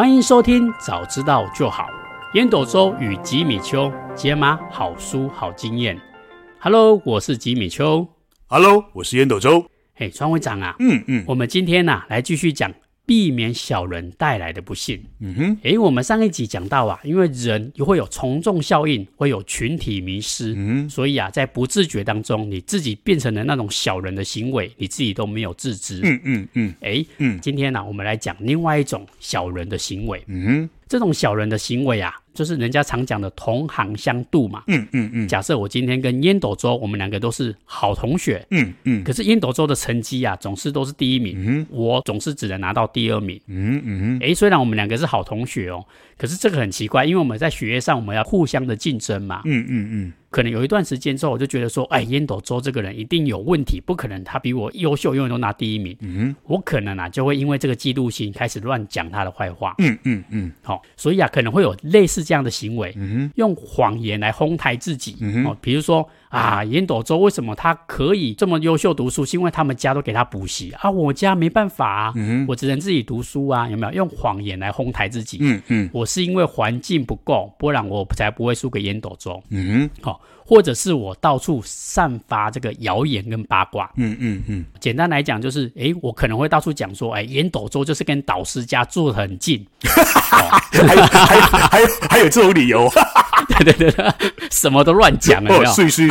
欢迎收听，早知道就好。烟斗周与吉米秋解码好书好经验。Hello，我是吉米秋。Hello，我是烟斗周。嘿，川会长啊，嗯嗯，我们今天呢、啊、来继续讲。避免小人带来的不幸。嗯哼，诶，我们上一集讲到啊，因为人会有从众效应，会有群体迷失，嗯，所以啊，在不自觉当中，你自己变成了那种小人的行为，你自己都没有自知。嗯嗯嗯，诶，嗯，今天呢、啊，我们来讲另外一种小人的行为。嗯哼。这种小人的行为啊，就是人家常讲的同行相度嘛。嗯嗯嗯。假设我今天跟烟斗周，我们两个都是好同学。嗯嗯。可是烟斗周的成绩啊，总是都是第一名。嗯。我总是只能拿到第二名。嗯嗯。诶，虽然我们两个是好同学哦，可是这个很奇怪，因为我们在学业上我们要互相的竞争嘛。嗯嗯嗯。可能有一段时间之后，我就觉得说，哎，烟斗周这个人一定有问题，不可能他比我优秀，永远都拿第一名。嗯，我可能啊就会因为这个嫉妒心开始乱讲他的坏话。嗯嗯嗯，好、哦，所以啊可能会有类似这样的行为，嗯，用谎言来哄抬自己。嗯哦，比如说啊，烟斗周为什么他可以这么优秀读书，是因为他们家都给他补习啊，我家没办法啊，嗯，我只能自己读书啊，有没有？用谎言来哄抬自己。嗯嗯，我是因为环境不够，不然我才不会输给烟斗周。嗯，好、哦。或者是我到处散发这个谣言跟八卦，嗯嗯嗯，简单来讲就是，哎，我可能会到处讲说，哎，烟斗周就是跟导师家住得很近，哦、还有还有还有还有这种理由，对对对，什么都乱讲，有没有？是是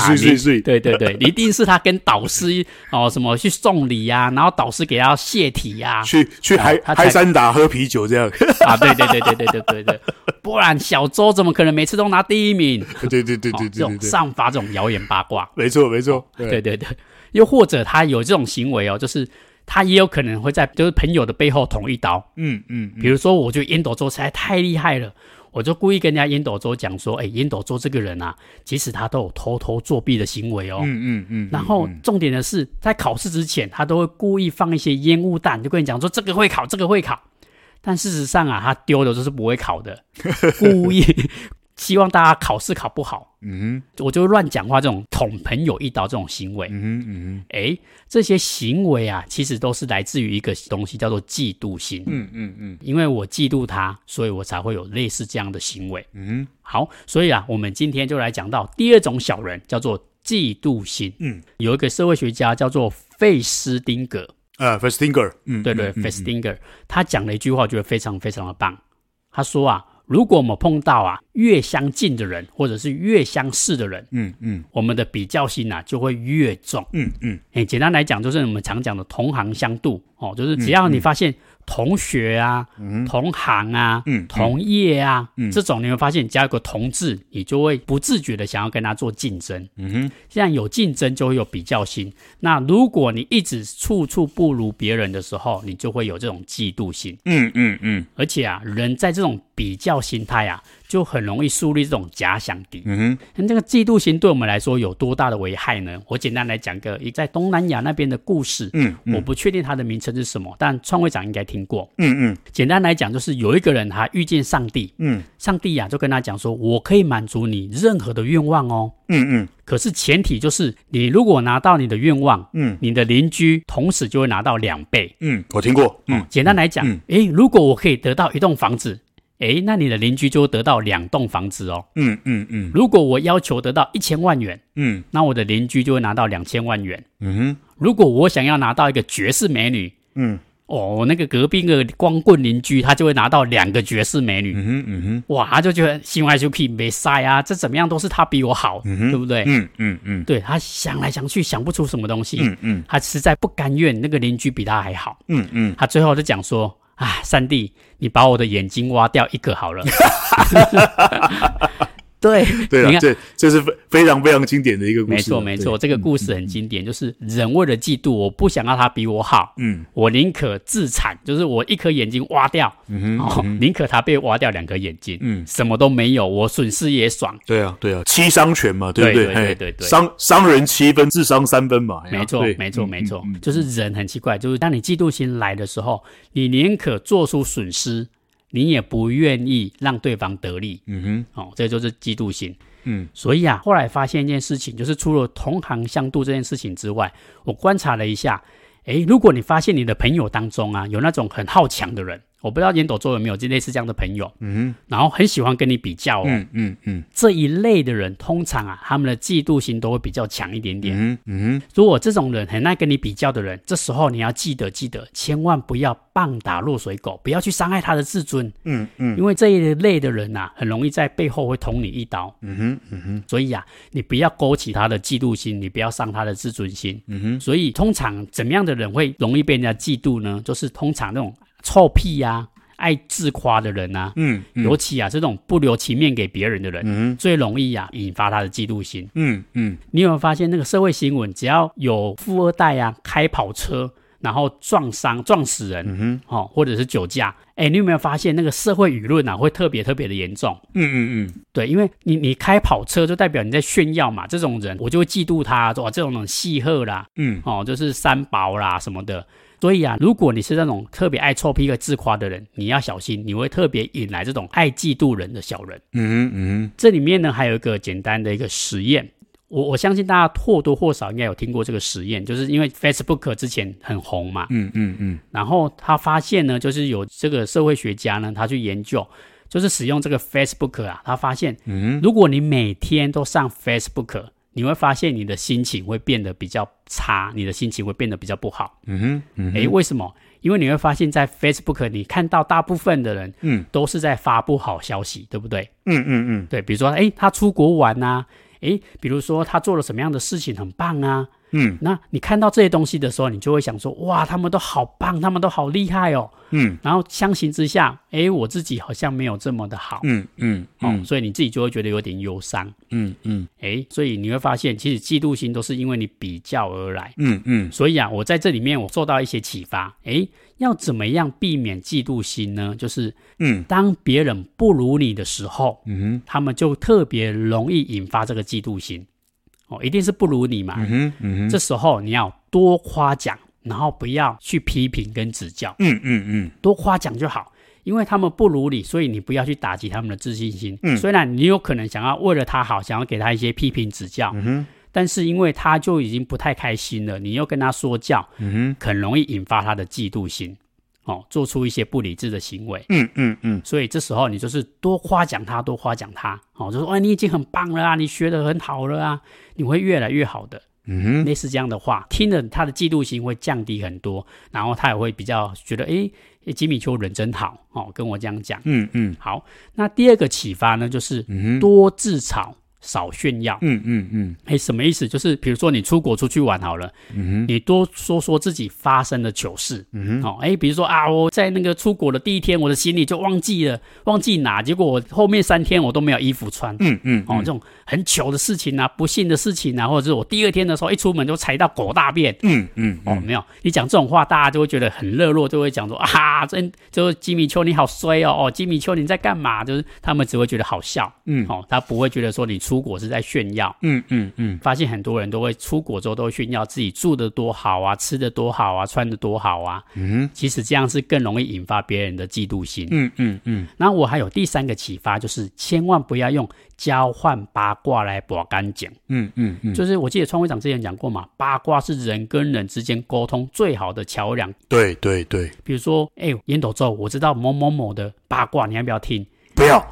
对对对，一定是他跟导师哦什么去送礼呀、啊，然后导师给他谢体呀、啊，去去嗨、哦、嗨三打喝啤酒这样。啊，对对对对对对对对，不然小周怎么可能每次都拿第一名？对对对对对，对，对，对，这种上。发这种谣言八卦，没错没错，对。对对，又或者他有这种行为哦，就是他也有可能会在就是朋友的背后捅一刀，嗯嗯，比如说我觉得烟斗周实在太厉害了，我就故意跟人家烟斗周讲说，哎，烟斗周这个人啊，其实他都有偷偷作弊的行为哦，嗯嗯嗯，然后重点的是在考试之前，他都会故意放一些烟雾弹，就跟你讲说这个会考，这个会考，但事实上啊，他丢的都是不会考的，故意。希望大家考试考不好，嗯哼，我就乱讲话，这种捅朋友一刀这种行为，嗯哼嗯哼，哎，这些行为啊，其实都是来自于一个东西，叫做嫉妒心，嗯嗯嗯，因为我嫉妒他，所以我才会有类似这样的行为，嗯哼，好，所以啊，我们今天就来讲到第二种小人，叫做嫉妒心，嗯，有一个社会学家叫做费斯汀格，啊，费斯汀格，嗯，对对，费斯汀格，他讲了一句话，我觉得非常非常的棒，他说啊。如果我们碰到啊越相近的人，或者是越相似的人，嗯嗯，我们的比较心啊就会越重，嗯嗯，哎，简单来讲就是我们常讲的同行相妒哦，就是只要你发现。同学啊，嗯、同行啊，嗯、同业啊，嗯、这种你会发现加一个同字，你就会不自觉的想要跟他做竞争。嗯哼，这样有竞争就会有比较心。那如果你一直处处不如别人的时候，你就会有这种嫉妒心。嗯嗯嗯。而且啊，人在这种比较心态啊，就很容易树立这种假想敌。嗯哼，那这个嫉妒心对我们来说有多大的危害呢？我简单来讲个在东南亚那边的故事。嗯，嗯我不确定它的名称是什么，但创会长应该听过。嗯嗯，简单来讲，就是有一个人他遇见上帝。嗯，上帝呀、啊、就跟他讲说：“我可以满足你任何的愿望哦。”嗯嗯，可是前提就是你如果拿到你的愿望，嗯，你的邻居同时就会拿到两倍。嗯，我听过。嗯，简单来讲，嗯，诶，如果我可以得到一栋房子。诶，那你的邻居就会得到两栋房子哦。嗯嗯嗯。如果我要求得到一千万元，嗯，那我的邻居就会拿到两千万元。嗯哼。如果我想要拿到一个绝世美女，嗯，哦，那个隔壁的光棍邻居他就会拿到两个绝世美女。嗯哼嗯哼。哇，他就觉得心怀就屁没塞啊，这怎么样都是他比我好，嗯哼，对不对？嗯嗯嗯。对，他想来想去想不出什么东西。嗯嗯。他实在不甘愿那个邻居比他还好。嗯嗯。他最后就讲说。啊，三弟，你把我的眼睛挖掉一个好了。对，对啊，这这是非非常非常经典的一个故事。没错，没错，这个故事很经典，嗯、就是人为了嫉妒，我不想让他比我好，嗯，我宁可自残，就是我一颗眼睛挖掉，嗯哼，哦、宁可他被挖掉两颗眼睛，嗯，什么都没有，我损失也爽。对啊，对啊，七伤拳嘛，对不对？对对对对，伤伤人七分，自伤三分嘛。没错，没错，没错，就是人很奇怪，就是当你嫉妒心来的时候，你宁可做出损失。你也不愿意让对方得利，嗯哼，哦，这就是嫉妒心，嗯，所以啊，后来发现一件事情，就是除了同行相妒这件事情之外，我观察了一下，诶，如果你发现你的朋友当中啊有那种很好强的人，我不知道烟斗周有没有这类似这样的朋友，嗯，然后很喜欢跟你比较哦，嗯嗯嗯，这一类的人通常啊，他们的嫉妒心都会比较强一点点，嗯嗯，如果这种人很爱跟你比较的人，这时候你要记得记得，千万不要棒打落水狗，不要去伤害他的自尊，嗯嗯，因为这一类的人啊，很容易在背后会捅你一刀，嗯哼嗯哼，所以啊，你不要勾起他的嫉妒心，你不要伤他的自尊心，嗯哼，所以通常怎么样的人会容易被人家嫉妒呢？就是通常那种臭屁呀、啊。爱自夸的人啊，嗯，嗯，尤其啊这种不留情面给别人的人，嗯，最容易啊引发他的嫉妒心，嗯嗯。你有没有发现那个社会新闻，只要有富二代啊开跑车，然后撞伤撞死人，嗯哼，哦，或者是酒驾，哎，你有没有发现那个社会舆论啊会特别特别的严重？嗯嗯嗯，对，因为你你开跑车就代表你在炫耀嘛，这种人我就会嫉妒他，说这种人戏贺啦，嗯，哦，就是三宝啦什么的。所以啊，如果你是那种特别爱臭屁、和自夸的人，你要小心，你会特别引来这种爱嫉妒人的小人。嗯嗯，这里面呢还有一个简单的一个实验，我我相信大家或多或少应该有听过这个实验，就是因为 Facebook 之前很红嘛。嗯嗯嗯。然后他发现呢，就是有这个社会学家呢，他去研究，就是使用这个 Facebook 啊，他发现，嗯，如果你每天都上 Facebook。你会发现你的心情会变得比较差，你的心情会变得比较不好。嗯哼，嗯哼，诶，为什么？因为你会发现在 Facebook，你看到大部分的人，嗯，都是在发布好消息，对不对？嗯嗯嗯，对，比如说，诶，他出国玩啊，诶，比如说他做了什么样的事情很棒啊。嗯，那你看到这些东西的时候，你就会想说，哇，他们都好棒，他们都好厉害哦。嗯，然后相形之下，哎，我自己好像没有这么的好。嗯嗯，嗯哦，所以你自己就会觉得有点忧伤。嗯嗯，哎，所以你会发现，其实嫉妒心都是因为你比较而来。嗯嗯，所以啊，我在这里面我受到一些启发。哎，要怎么样避免嫉妒心呢？就是，嗯，当别人不如你的时候，嗯哼，他们就特别容易引发这个嫉妒心。哦，一定是不如你嘛。嗯哼，嗯哼，这时候你要多夸奖，然后不要去批评跟指教。嗯嗯嗯，多夸奖就好，因为他们不如你，所以你不要去打击他们的自信心。嗯，虽然你有可能想要为了他好，想要给他一些批评指教。嗯哼，但是因为他就已经不太开心了，你又跟他说教，嗯哼，很容易引发他的嫉妒心。哦，做出一些不理智的行为。嗯嗯嗯，所以这时候你就是多夸奖他，多夸奖他。哦，就说哎，你已经很棒了啊，你学的很好了啊，你会越来越好的。嗯哼，类似这样的话，听了他的嫉妒心会降低很多，然后他也会比较觉得，哎，吉米丘人真好哦，跟我这样讲。嗯嗯，好，那第二个启发呢，就是多自嘲。少炫耀，嗯嗯嗯，哎、什么意思？就是比如说你出国出去玩好了，嗯哼，你多说说自己发生的糗事，嗯哼，哦，哎，比如说啊，我在那个出国的第一天，我的行李就忘记了，忘记拿，结果我后面三天我都没有衣服穿，嗯嗯，哦，这种很糗的事情啊，不幸的事情啊，或者是我第二天的时候一出门就踩到狗大便，嗯嗯，哦，没有，你讲这种话，大家就会觉得很热络，就会讲说啊，真就是吉米丘你好衰哦，哦，吉米丘你在干嘛？就是他们只会觉得好笑，嗯，哦，他不会觉得说你出国是在炫耀。要嗯嗯嗯，发现很多人都会出国之后都会炫耀自己住的多好啊，吃的多好啊，穿的多好啊。嗯，其实这样是更容易引发别人的嫉妒心。嗯嗯嗯。那我还有第三个启发，就是千万不要用交换八卦来博干净。嗯嗯嗯。就是我记得创会长之前讲过嘛，八卦是人跟人之间沟通最好的桥梁。对对对。比如说，哎，烟斗咒，我知道某某某的八卦，你要不要听？不要，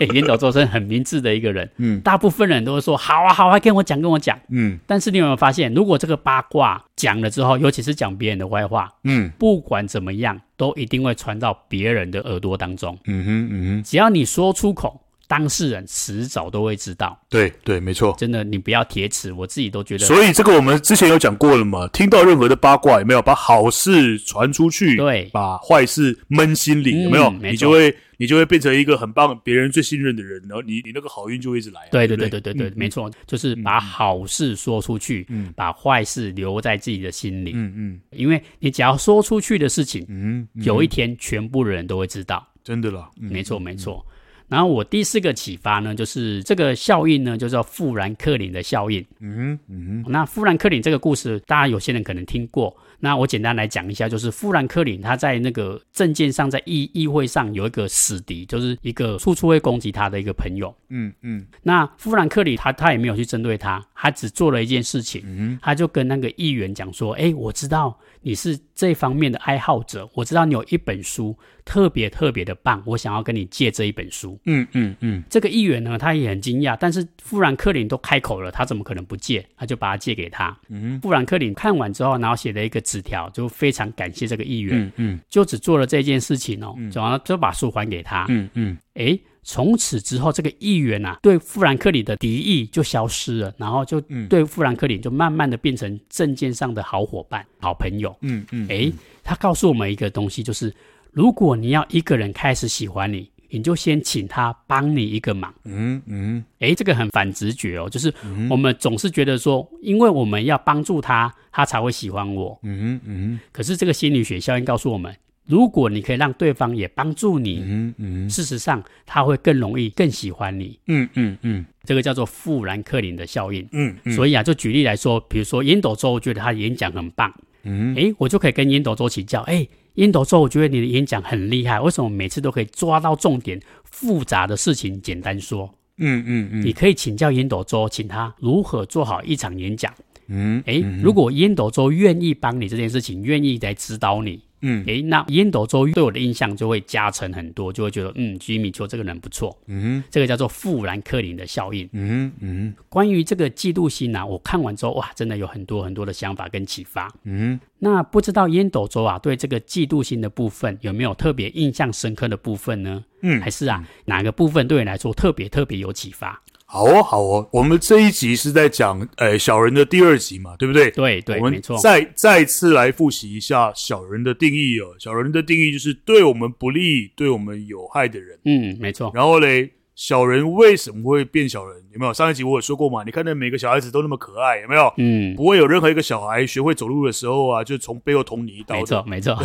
哎，烟斗周生很明智的一个人，嗯，大部分人都会说好啊好啊，跟我讲跟我讲，嗯，但是你有没有发现，如果这个八卦讲了之后，尤其是讲别人的坏话，嗯，不管怎么样，都一定会传到别人的耳朵当中，嗯哼嗯哼，只要你说出口。当事人迟早都会知道，对对，没错，真的，你不要铁齿，我自己都觉得。所以这个我们之前有讲过了嘛，听到任何的八卦有没有？把好事传出去？对，把坏事闷心里有没有？你就会你就会变成一个很棒、别人最信任的人，然后你你那个好运就会一直来。对对对？对对对，没错，就是把好事说出去，嗯，把坏事留在自己的心里，嗯嗯，因为你只要说出去的事情，嗯，有一天全部的人都会知道，真的啦，没错没错。然后我第四个启发呢，就是这个效应呢，就叫富兰克林的效应。嗯哼，嗯哼。那富兰克林这个故事，大家有些人可能听过。那我简单来讲一下，就是富兰克林他在那个政见上，在议议会上有一个死敌，就是一个处处会攻击他的一个朋友。嗯嗯。那富兰克林他他也没有去针对他，他只做了一件事情，嗯、他就跟那个议员讲说：“哎，我知道你是这方面的爱好者，我知道你有一本书特别特别的棒，我想要跟你借这一本书。嗯”嗯嗯嗯。这个议员呢，他也很惊讶，但是富兰克林都开口了，他怎么可能不借？他就把它借给他。嗯。富兰克林看完之后，然后写了一个。纸条就非常感谢这个议员，嗯嗯，就只做了这件事情哦，然后就把书还给他，嗯嗯，哎，从此之后这个议员啊，对富兰克林的敌意就消失了，然后就对富兰克林就慢慢的变成政见上的好伙伴、好朋友，嗯嗯，哎，他告诉我们一个东西，就是如果你要一个人开始喜欢你。你就先请他帮你一个忙，嗯嗯，哎、欸，这个很反直觉哦，就是我们总是觉得说，因为我们要帮助他，他才会喜欢我，嗯嗯，可是这个心理学效应告诉我们，如果你可以让对方也帮助你，嗯嗯，事实上他会更容易更喜欢你，嗯嗯嗯，这个叫做富兰克林的效应，嗯嗯，所以啊，就举例来说，比如说烟斗周，我觉得他演讲很棒，嗯，诶，我就可以跟烟斗周请教，诶。烟斗周，我觉得你的演讲很厉害，为什么每次都可以抓到重点？复杂的事情简单说。嗯嗯嗯，你可以请教烟斗周，请他如何做好一场演讲。嗯，哎，如果烟斗周愿意帮你这件事情，愿意来指导你。嗯，诶，那烟斗周对我的印象就会加成很多，就会觉得，嗯，吉米丘这个人不错。嗯，这个叫做富兰克林的效应。嗯嗯，关于这个嫉妒心啊，我看完之后，哇，真的有很多很多的想法跟启发。嗯，那不知道烟斗周啊，对这个嫉妒心的部分有没有特别印象深刻的部分呢？嗯，还是啊，哪个部分对你来说特别特别有启发？好哦，好哦，我们这一集是在讲，呃，小人的第二集嘛，对不对？对对，我们再再次来复习一下小人的定义哦。小人的定义就是对我们不利、对我们有害的人。嗯，没错。然后嘞。小人为什么会变小人？有没有？上一集我有说过嘛？你看那每个小孩子都那么可爱，有没有？嗯，不会有任何一个小孩学会走路的时候啊，就从背后捅你一刀。没错，没错。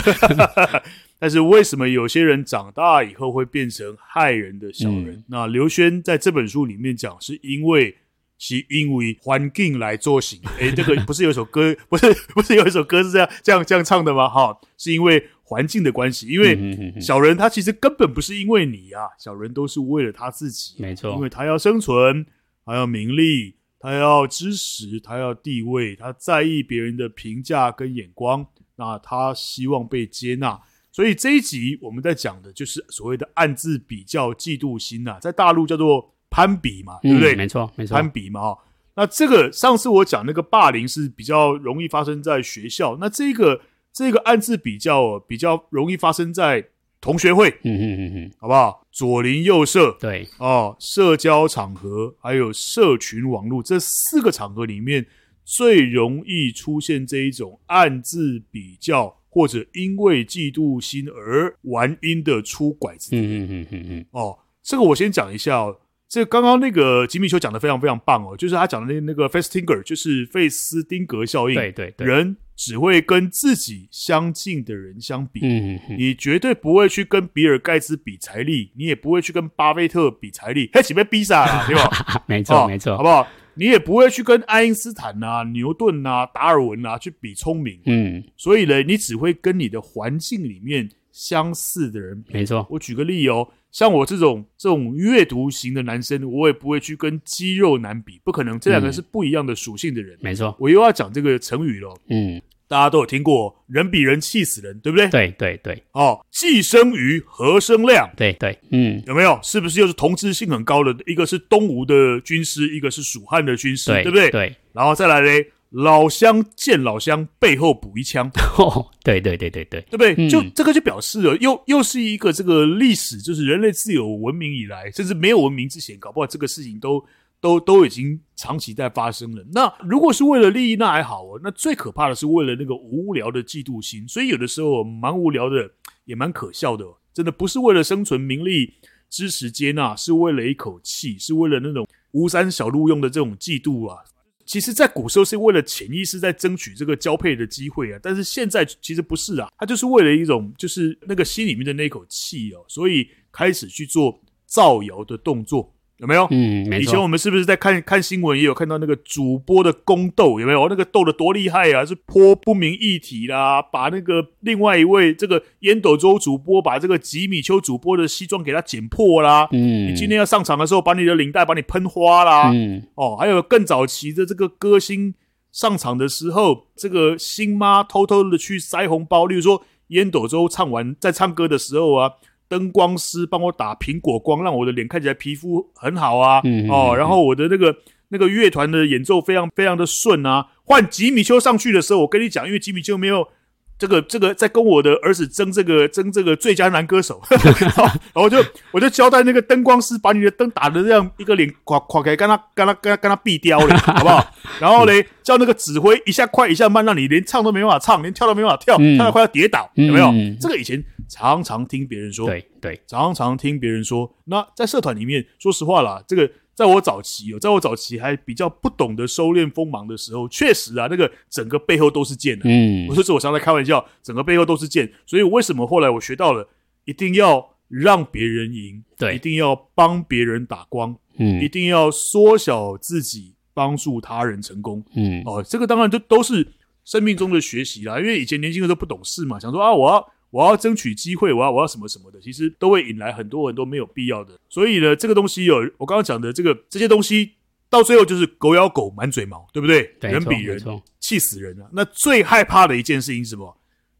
但是为什么有些人长大以后会变成害人的小人？嗯、那刘轩在这本书里面讲，是因为是因为环境来做型。诶，这个不是有一首歌，不是不是有一首歌是这样这样这样唱的吗？哈，是因为。环境的关系，因为小人他其实根本不是因为你啊，小人都是为了他自己，没错，因为他要生存，他要名利，他要知识，他要地位，他在意别人的评价跟眼光，那他希望被接纳，所以这一集我们在讲的就是所谓的暗自比较、嫉妒心呐，在大陆叫做攀比嘛，对不对？没错，没错，攀比嘛，哈。那这个上次我讲那个霸凌是比较容易发生在学校，那这个。这个暗自比较哦，比较容易发生在同学会，嗯嗯嗯嗯，好不好？左邻右舍，对哦，社交场合还有社群网络这四个场合里面，最容易出现这一种暗自比较，或者因为嫉妒心而玩阴的出拐子。嗯嗯嗯嗯嗯。哦，这个我先讲一下哦。这刚刚那个吉米邱讲的非常非常棒哦，就是他讲的那那个费斯汀格，就是费斯汀格效应。对对对，人只会跟自己相近的人相比，嗯，你绝对不会去跟比尔盖茨比财力，你也不会去跟巴菲特比财力，嘿，岂被逼傻了，对吧？没错没错，好不好？你也不会去跟爱因斯坦啊、牛顿啊、达尔文啊去比聪明，嗯，所以呢，你只会跟你的环境里面相似的人比。没错，我举个例哦。像我这种这种阅读型的男生，我也不会去跟肌肉男比，不可能，这两个是不一样的属性的人。嗯、没错，我又要讲这个成语了。嗯，大家都有听过“人比人气死人”，对不对？对对对。哦，既生瑜，何生亮？对对，嗯，有没有？是不是又是同质性很高的？一个是东吴的军师，一个是蜀汉的军师，对，对不对？对。然后再来嘞。老乡见老乡，背后补一枪。哦，对对对对对，对不对？嗯、就这个就表示了，又又是一个这个历史，就是人类自有文明以来，甚至没有文明之前，搞不好这个事情都都都已经长期在发生了。那如果是为了利益，那还好哦。那最可怕的是为了那个无聊的嫉妒心，所以有的时候蛮无聊的，也蛮可笑的。真的不是为了生存、名利、支持、接纳，是为了一口气，是为了那种吴三小路用的这种嫉妒啊。其实，在古时候是为了潜意识在争取这个交配的机会啊，但是现在其实不是啊，他就是为了一种就是那个心里面的那口气哦，所以开始去做造谣的动作。有没有？嗯，没错。以前我们是不是在看看新闻，也有看到那个主播的宫斗？有没有？那个斗得多厉害啊！是泼不明液体啦，把那个另外一位这个烟斗周主播，把这个吉米丘主播的西装给他剪破啦。嗯，你今天要上场的时候，把你的领带把你喷花啦。嗯，哦，还有更早期的这个歌星上场的时候，这个星妈偷偷的去塞红包，例如说烟斗周唱完在唱歌的时候啊。灯光师帮我打苹果光，让我的脸看起来皮肤很好啊！嗯、哦，然后我的那个那个乐团的演奏非常非常的顺啊。换吉米丘上去的时候，我跟你讲，因为吉米丘没有这个这个在跟我的儿子争这个争这个最佳男歌手，然后我就我就交代那个灯光师把你的灯打的这样一个脸垮垮开，跟他跟他跟他跟他毙掉了，好不好？然后嘞，叫那个指挥一下快一下慢，让你连唱都没办法唱，连跳都没办法跳，跳到快要跌倒，有没有？嗯、这个以前。常常听别人说，对对，常常听别人说。那在社团里面，说实话啦，这个在我早期哦，在我早期还比较不懂得收敛锋芒的时候，确实啊，那个整个背后都是剑的。嗯，我说是我常在开玩笑，整个背后都是剑。所以为什么后来我学到了，一定要让别人赢，对，一定要帮别人打光，嗯，一定要缩小自己，帮助他人成功，嗯，哦，这个当然都都是生命中的学习啦。因为以前年轻的时候不懂事嘛，想说啊，我要。我要争取机会，我要我要什么什么的，其实都会引来很多很多没有必要的。所以呢，这个东西有我刚刚讲的这个这些东西，到最后就是狗咬狗，满嘴毛，对不对？对，人比人，气死人了。那最害怕的一件事情是什么？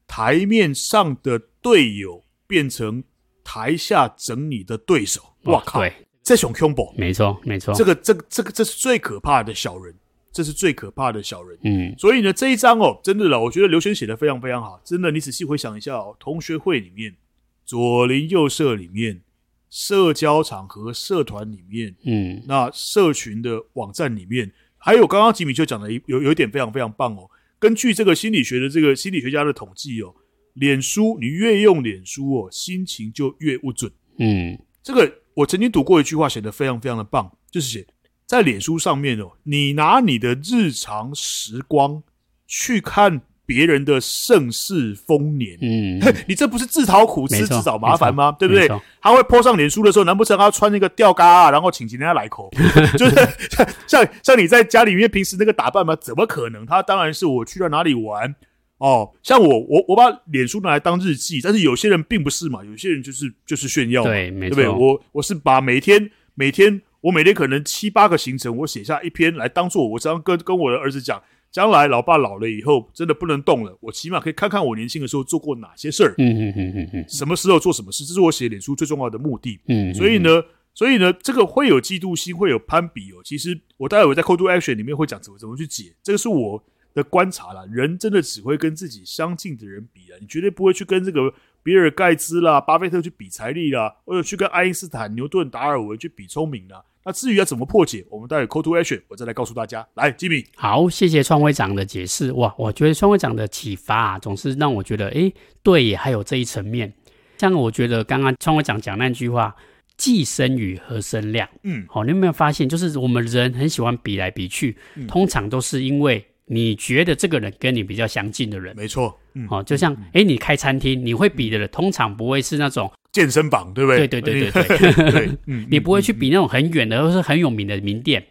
台面上的队友变成台下整你的对手。哇靠！这种恐怖，没错没错，这个这个这个这是最可怕的小人。这是最可怕的小人，嗯，所以呢，这一章哦，真的了，我觉得刘轩写的非常非常好，真的，你仔细回想一下哦，同学会里面、左邻右舍里面、社交场合、社团里面，嗯，那社群的网站里面，还有刚刚吉米就讲的有有一点非常非常棒哦，根据这个心理学的这个心理学家的统计哦，脸书你越用脸书哦，心情就越不准，嗯，这个我曾经读过一句话，写的非常非常的棒，就是写。在脸书上面哦，你拿你的日常时光去看别人的盛世丰年，嗯，你这不是自讨苦吃、自找麻烦吗？对不对？他会 po 上脸书的时候，难不成他穿那个吊嘎啊，然后请人家来口？就是 像像像你在家里面平时那个打扮吗？怎么可能？他当然是我去到哪里玩哦。像我，我我把脸书拿来当日记，但是有些人并不是嘛，有些人就是就是炫耀嘛，对，对不对？我我是把每天每天。我每天可能七八个行程，我写下一篇来当做我这样跟跟我的儿子讲，将来老爸老了以后真的不能动了，我起码可以看看我年轻的时候做过哪些事儿，嗯嗯嗯嗯嗯，什么时候做什么事，这是我写脸书最重要的目的，嗯，所以呢，所以呢，这个会有嫉妒心，会有攀比哦。其实我待会在 Code to Action 里面会讲怎么怎么去解，这个是我的观察啦。人真的只会跟自己相近的人比啊，你绝对不会去跟这个。比尔盖茨啦，巴菲特去比财力啦，或者去跟爱因斯坦、牛顿、达尔文去比聪明啦。那至于要怎么破解，我们待会 call to action，我再来告诉大家。来，吉米，好，谢谢创会长的解释。哇，我觉得创会长的启发啊，总是让我觉得，诶，对，也还有这一层面。像我觉得刚刚创会长讲那句话，既生瑜，何生亮？嗯，好，你有没有发现，就是我们人很喜欢比来比去，嗯、通常都是因为。你觉得这个人跟你比较相近的人，没错，嗯，哦，就像哎、嗯，你开餐厅，你会比的人，通常不会是那种健身房，对不对？对对对对对，你不会去比那种很远的或是很有名的名店，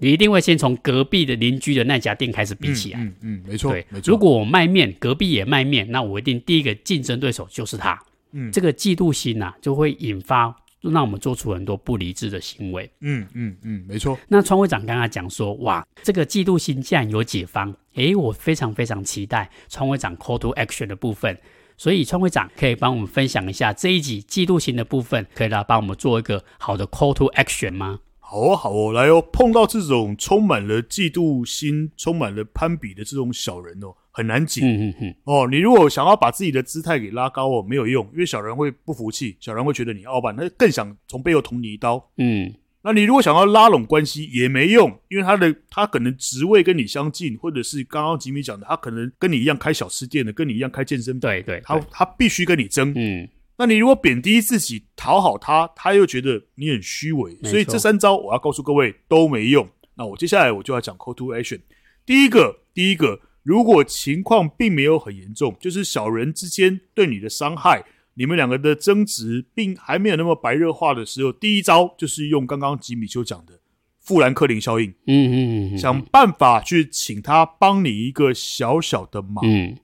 你一定会先从隔壁的邻居的那家店开始比起来，嗯嗯，没错，对，没错。如果我卖面，隔壁也卖面，那我一定第一个竞争对手就是他，嗯，这个嫉妒心呐、啊，就会引发。让我们做出很多不理智的行为。嗯嗯嗯，没错。那川会长刚刚讲说，哇，这个嫉妒心竟然有解方，诶，我非常非常期待川会长 call to action 的部分。所以川会长可以帮我们分享一下这一集嫉妒心的部分，可以来帮我们做一个好的 call to action 吗？好哦，好哦，来哦，碰到这种充满了嫉妒心、充满了攀比的这种小人哦。很难解，嗯嗯嗯，哦，你如果想要把自己的姿态给拉高哦，没有用，因为小人会不服气，小人会觉得你傲慢，他更想从背后捅你一刀，嗯，那你如果想要拉拢关系也没用，因为他的他可能职位跟你相近，或者是刚刚吉米讲的，他可能跟你一样开小吃店的，跟你一样开健身房，对对，他他必须跟你争，嗯，那你如果贬低自己讨好他，他又觉得你很虚伪，所以这三招我要告诉各位都没用。那我接下来我就要讲 call to action，第一个，第一个。如果情况并没有很严重，就是小人之间对你的伤害你们两个的争执并还没有那么白热化的时候，第一招就是用刚刚吉米丘讲的富兰克林效应，嗯嗯嗯，想办法去请他帮你一个小小的忙。嗯，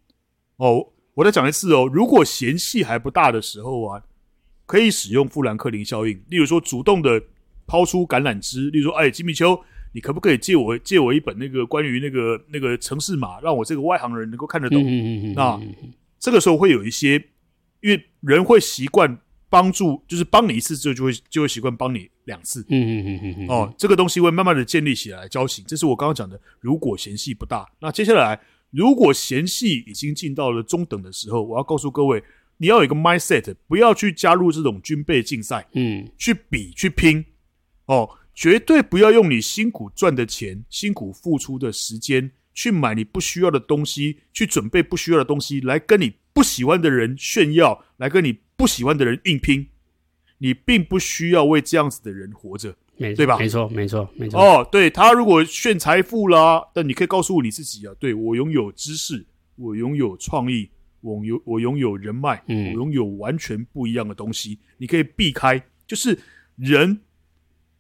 哦，我再讲一次哦，如果嫌隙还不大的时候啊，可以使用富兰克林效应，例如说主动的抛出橄榄枝，例如说，哎，吉米邱，你可不可以借我借我一本那个关于那个那个城市码，让我这个外行人能够看得懂？嗯嗯嗯，那这个时候会有一些。因为人会习惯帮助，就是帮你一次之后，就会就会习惯帮你两次。嗯嗯嗯嗯嗯。哦，这个东西会慢慢的建立起来交情。这是我刚刚讲的。如果嫌隙不大，那接下来如果嫌隙已经进到了中等的时候，我要告诉各位，你要有一个 mindset，不要去加入这种军备竞赛。嗯。去比去拼。哦，绝对不要用你辛苦赚的钱、辛苦付出的时间去买你不需要的东西，去准备不需要的东西来跟你。不喜欢的人炫耀，来跟你不喜欢的人硬拼，你并不需要为这样子的人活着，对吧？没错，没错，没错。哦，对，他如果炫财富啦，但你可以告诉你自己啊，对，我拥有知识，我拥有创意，我拥我拥有人脉，嗯，我拥有完全不一样的东西，你可以避开，就是人。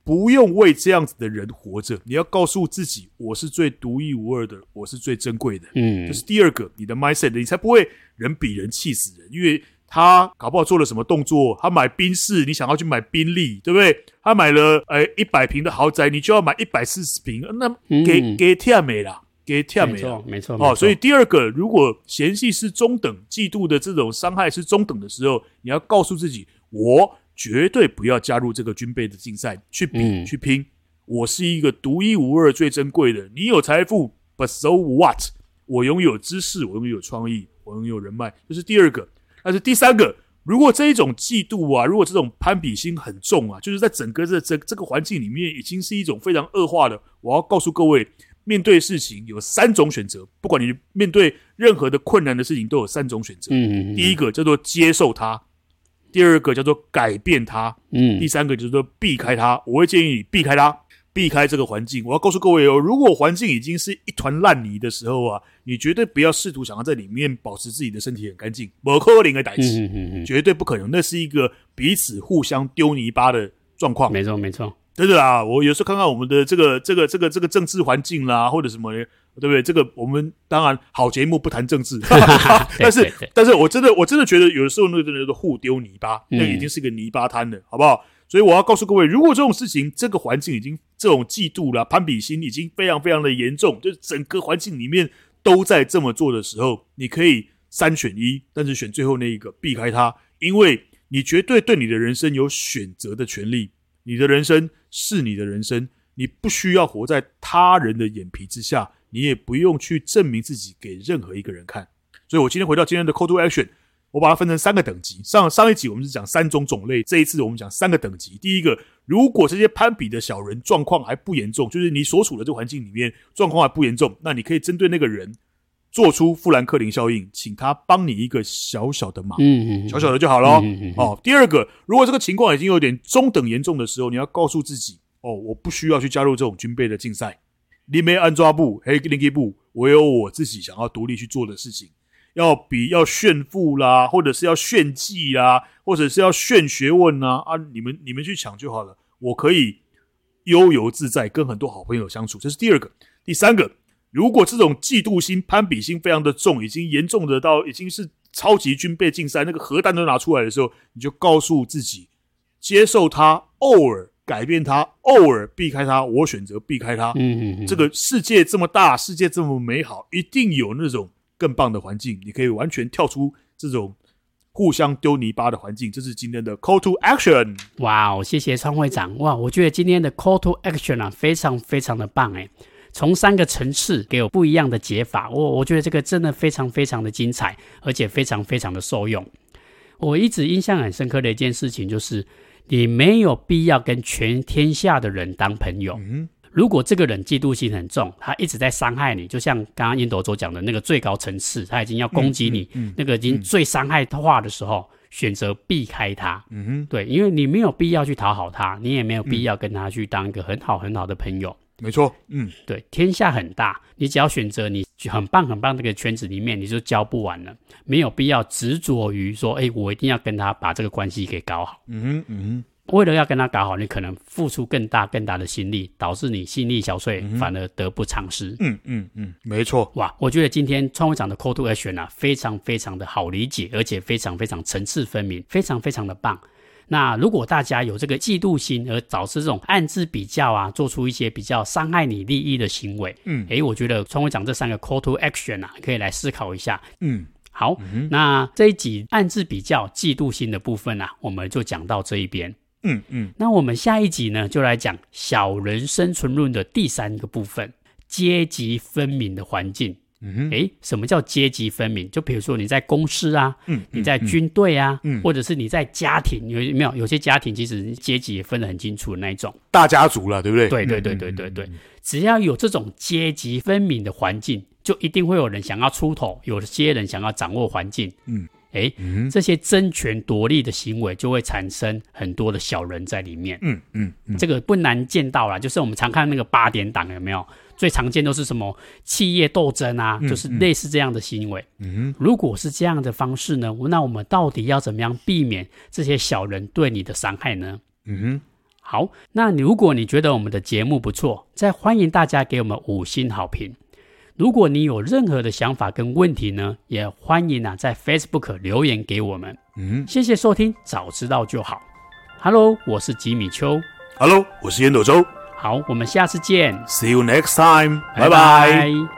不用为这样子的人活着，你要告诉自己，我是最独一无二的，我是最珍贵的。嗯，这是第二个，你的 mindset，你才不会人比人气死人。因为他搞不好做了什么动作，他买宾士，你想要去买宾利，对不对？他买了呃一百平的豪宅，你就要买一百四十平，那给、嗯、给天美啦，给天美了，没错，哦。所以第二个，如果嫌隙是中等，嫉妒的这种伤害是中等的时候，你要告诉自己，我。绝对不要加入这个军备的竞赛，去比、嗯、去拼。我是一个独一无二、最珍贵的。你有财富，but so what？我拥有知识，我拥有创意，我拥有人脉，这是第二个。但是第三个，如果这一种嫉妒啊，如果这种攀比心很重啊，就是在整个这这这个环境里面，已经是一种非常恶化的。我要告诉各位，面对事情有三种选择，不管你面对任何的困难的事情，都有三种选择。嗯嗯嗯。第一个叫做接受它。第二个叫做改变它，嗯，第三个就是说避开它。我会建议你避开它，避开这个环境。我要告诉各位哦，如果环境已经是一团烂泥的时候啊，你绝对不要试图想要在里面保持自己的身体很干净，不可能的代志，嗯嗯嗯，绝对不可能。那是一个彼此互相丢泥巴的状况。没错，没错。真的啦，我有时候看看我们的这个、这个、这个、这个政治环境啦，或者什么，对不对？这个我们当然好节目不谈政治，但是，但是我真的，我真的觉得有的时候那个真的是互丢泥巴，那已经是个泥巴滩了，好不好？所以我要告诉各位，如果这种事情，这个环境已经这种嫉妒啦、攀比心已经非常非常的严重，就是整个环境里面都在这么做的时候，你可以三选一，但是选最后那一个，避开它，因为你绝对对你的人生有选择的权利。你的人生是你的人生，你不需要活在他人的眼皮之下，你也不用去证明自己给任何一个人看。所以，我今天回到今天的 Call to Action，我把它分成三个等级。上上一集我们是讲三种种类，这一次我们讲三个等级。第一个，如果这些攀比的小人状况还不严重，就是你所处的这环境里面状况还不严重，那你可以针对那个人。做出富兰克林效应，请他帮你一个小小的忙，嗯嗯，小小的就好了。嗯嗯哦，第二个，如果这个情况已经有点中等严重的时候，你要告诉自己，哦，我不需要去加入这种军备的竞赛。你没安抓部，嘿，另一部，我有我自己想要独立去做的事情。要比要炫富啦，或者是要炫技啦，或者是要炫学问呐，啊，你们你们去抢就好了。我可以悠游自在，跟很多好朋友相处。这是第二个，第三个。如果这种嫉妒心、攀比心非常的重，已经严重的到已经是超级军备竞赛，那个核弹都拿出来的时候，你就告诉自己，接受它，偶尔改变它，偶尔避开它。我选择避开它。嗯嗯嗯。这个世界这么大，世界这么美好，一定有那种更棒的环境，你可以完全跳出这种互相丢泥巴的环境。这是今天的 Call to Action。哇哦，谢谢创会长。哇，我觉得今天的 Call to Action 啊，非常非常的棒诶。从三个层次给我不一样的解法，我我觉得这个真的非常非常的精彩，而且非常非常的受用。我一直印象很深刻的一件事情就是，你没有必要跟全天下的人当朋友。嗯，如果这个人嫉妒心很重，他一直在伤害你，就像刚刚烟斗所讲的那个最高层次，他已经要攻击你，嗯嗯嗯、那个已经最伤害化的时候，选择避开他。嗯哼，对，因为你没有必要去讨好他，你也没有必要跟他去当一个很好很好的朋友。没错，嗯，对，天下很大，你只要选择你很棒很棒这个圈子里面，你就教不完了，没有必要执着于说，哎，我一定要跟他把这个关系给搞好。嗯哼，嗯。为了要跟他搞好，你可能付出更大更大的心力，导致你心力小碎，反而得不偿失。嗯嗯嗯，没错。哇，我觉得今天创会长的 call to action 啊，非常非常的好理解，而且非常非常层次分明，非常非常的棒。那如果大家有这个嫉妒心而导致这种暗自比较啊，做出一些比较伤害你利益的行为，嗯，诶，我觉得创会长这三个 call to action 啊，可以来思考一下。嗯，好，嗯、那这一集暗自比较、嫉妒心的部分啊，我们就讲到这一边。嗯嗯，那我们下一集呢，就来讲小人生存论的第三个部分——阶级分明的环境。嗯哼，诶，什么叫阶级分明？就比如说你在公司啊，嗯，你在军队啊，嗯，或者是你在家庭，有没有？有些家庭其实阶级也分得很清楚的那一种，大家族了，对不对？对对对对对对，只要有这种阶级分明的环境，就一定会有人想要出头，有些人想要掌握环境，嗯。哎，这些争权夺利的行为就会产生很多的小人在里面。嗯嗯，嗯，这个不难见到啦，就是我们常看那个八点档有没有？最常见都是什么企业斗争啊，嗯、就是类似这样的行为。嗯，如果是这样的方式呢，那我们到底要怎么样避免这些小人对你的伤害呢？嗯哼，好，那如果你觉得我们的节目不错，再欢迎大家给我们五星好评。如果你有任何的想法跟问题呢，也欢迎啊在 Facebook 留言给我们。嗯，谢谢收听，早知道就好。Hello，我是吉米秋。Hello，我是烟斗周。好，我们下次见。See you next time。拜拜。